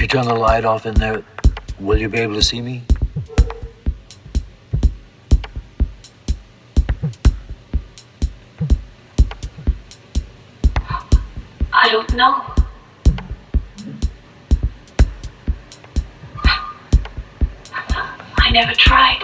If you turn the light off in there, will you be able to see me? I don't know. I never tried.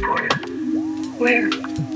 for you. Where?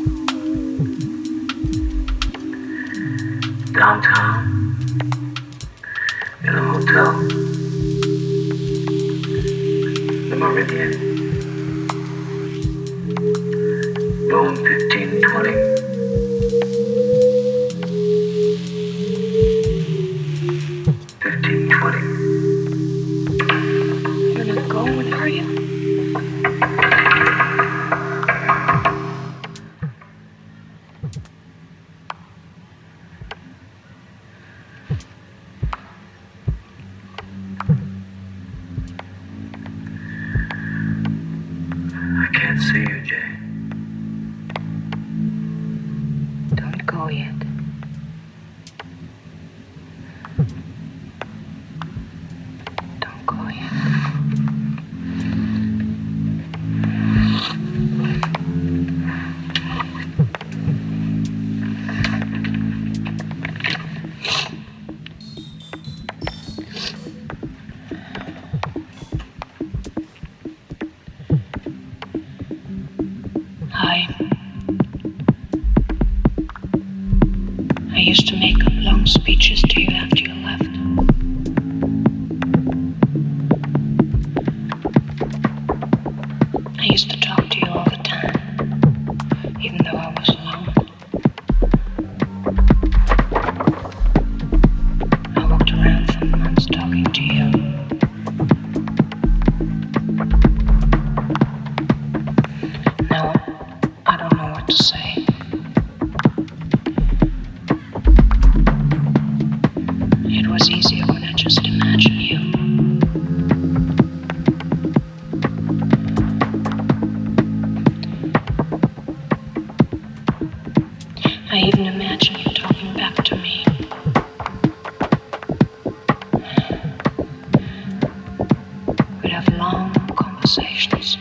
have long conversations,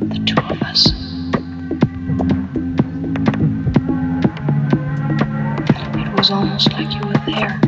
the two of us. It was almost like you were there.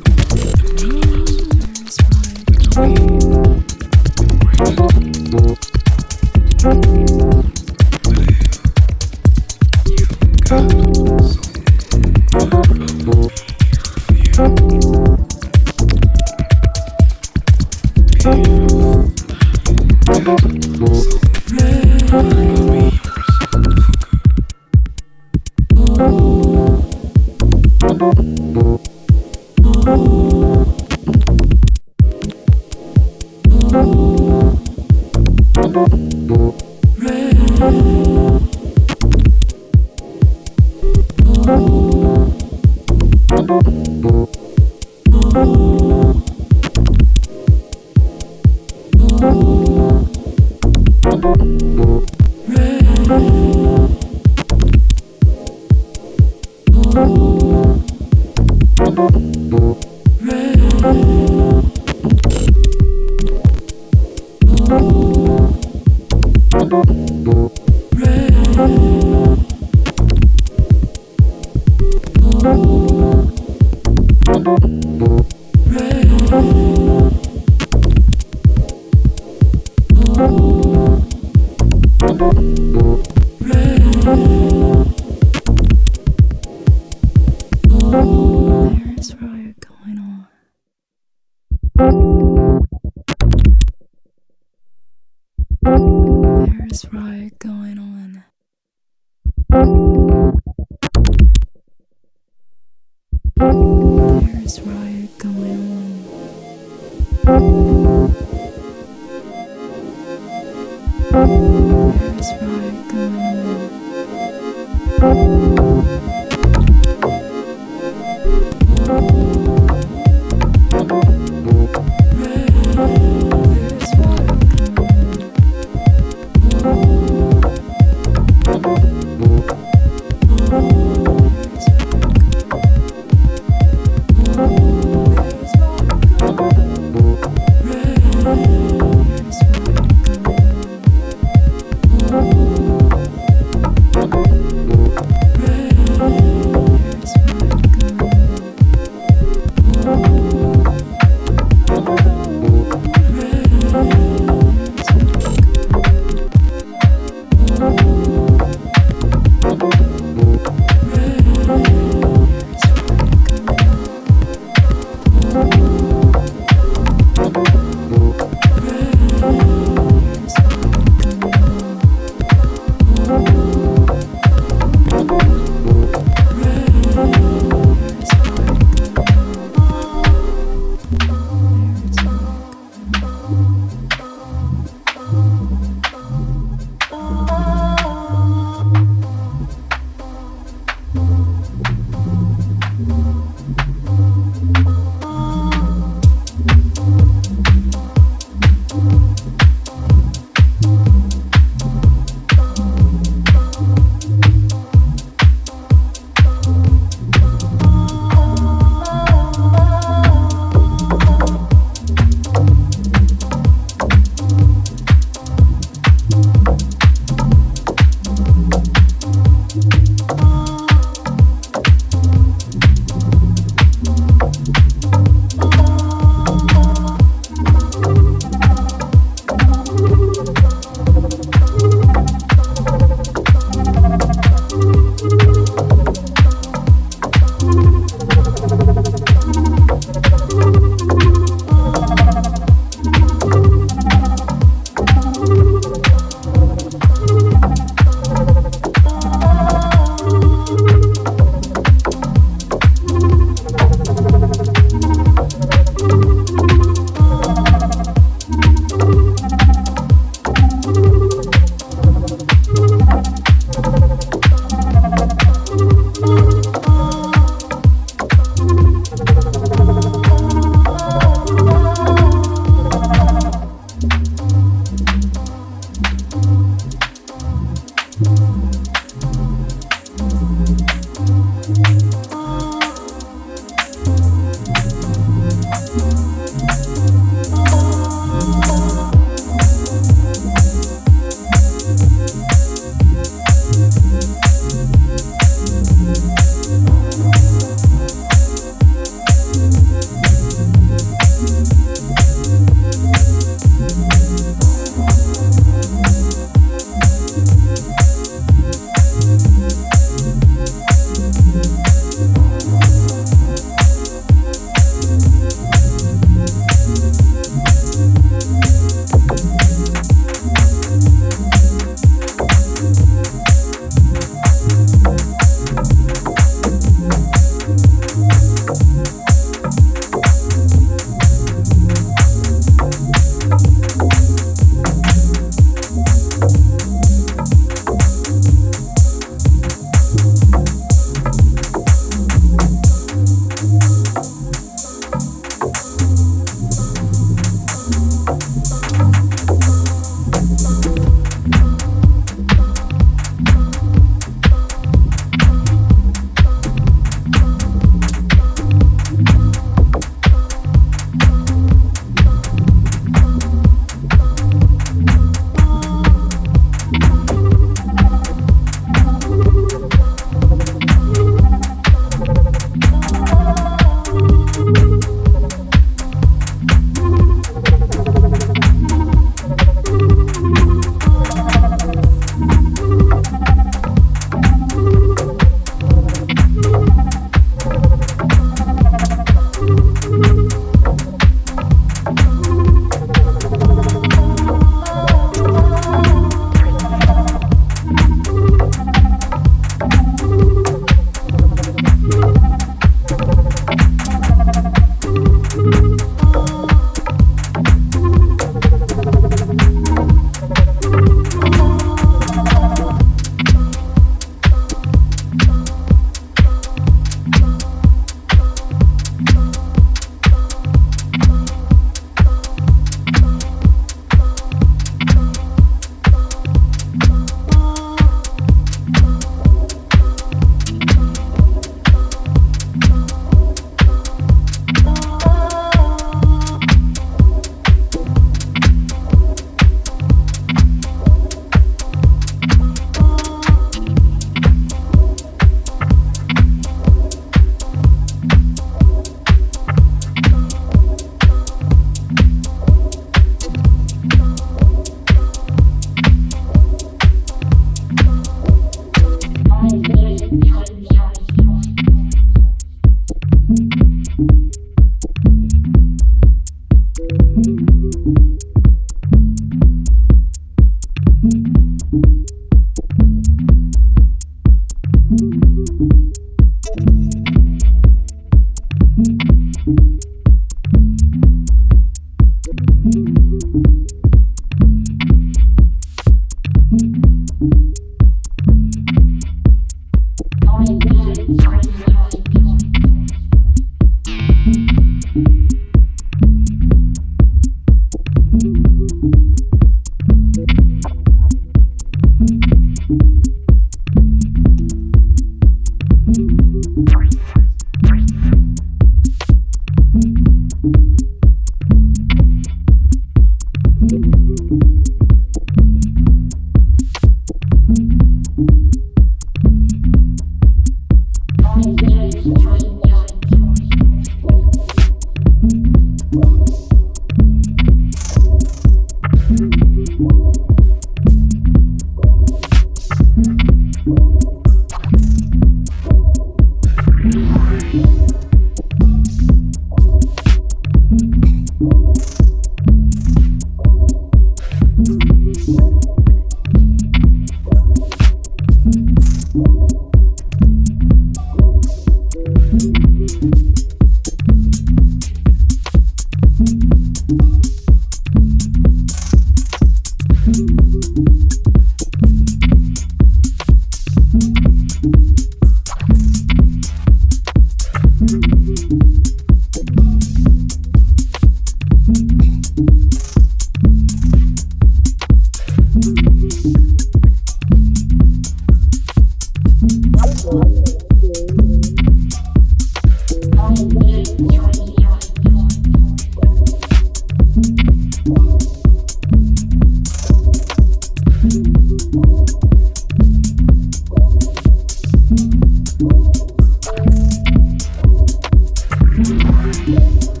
you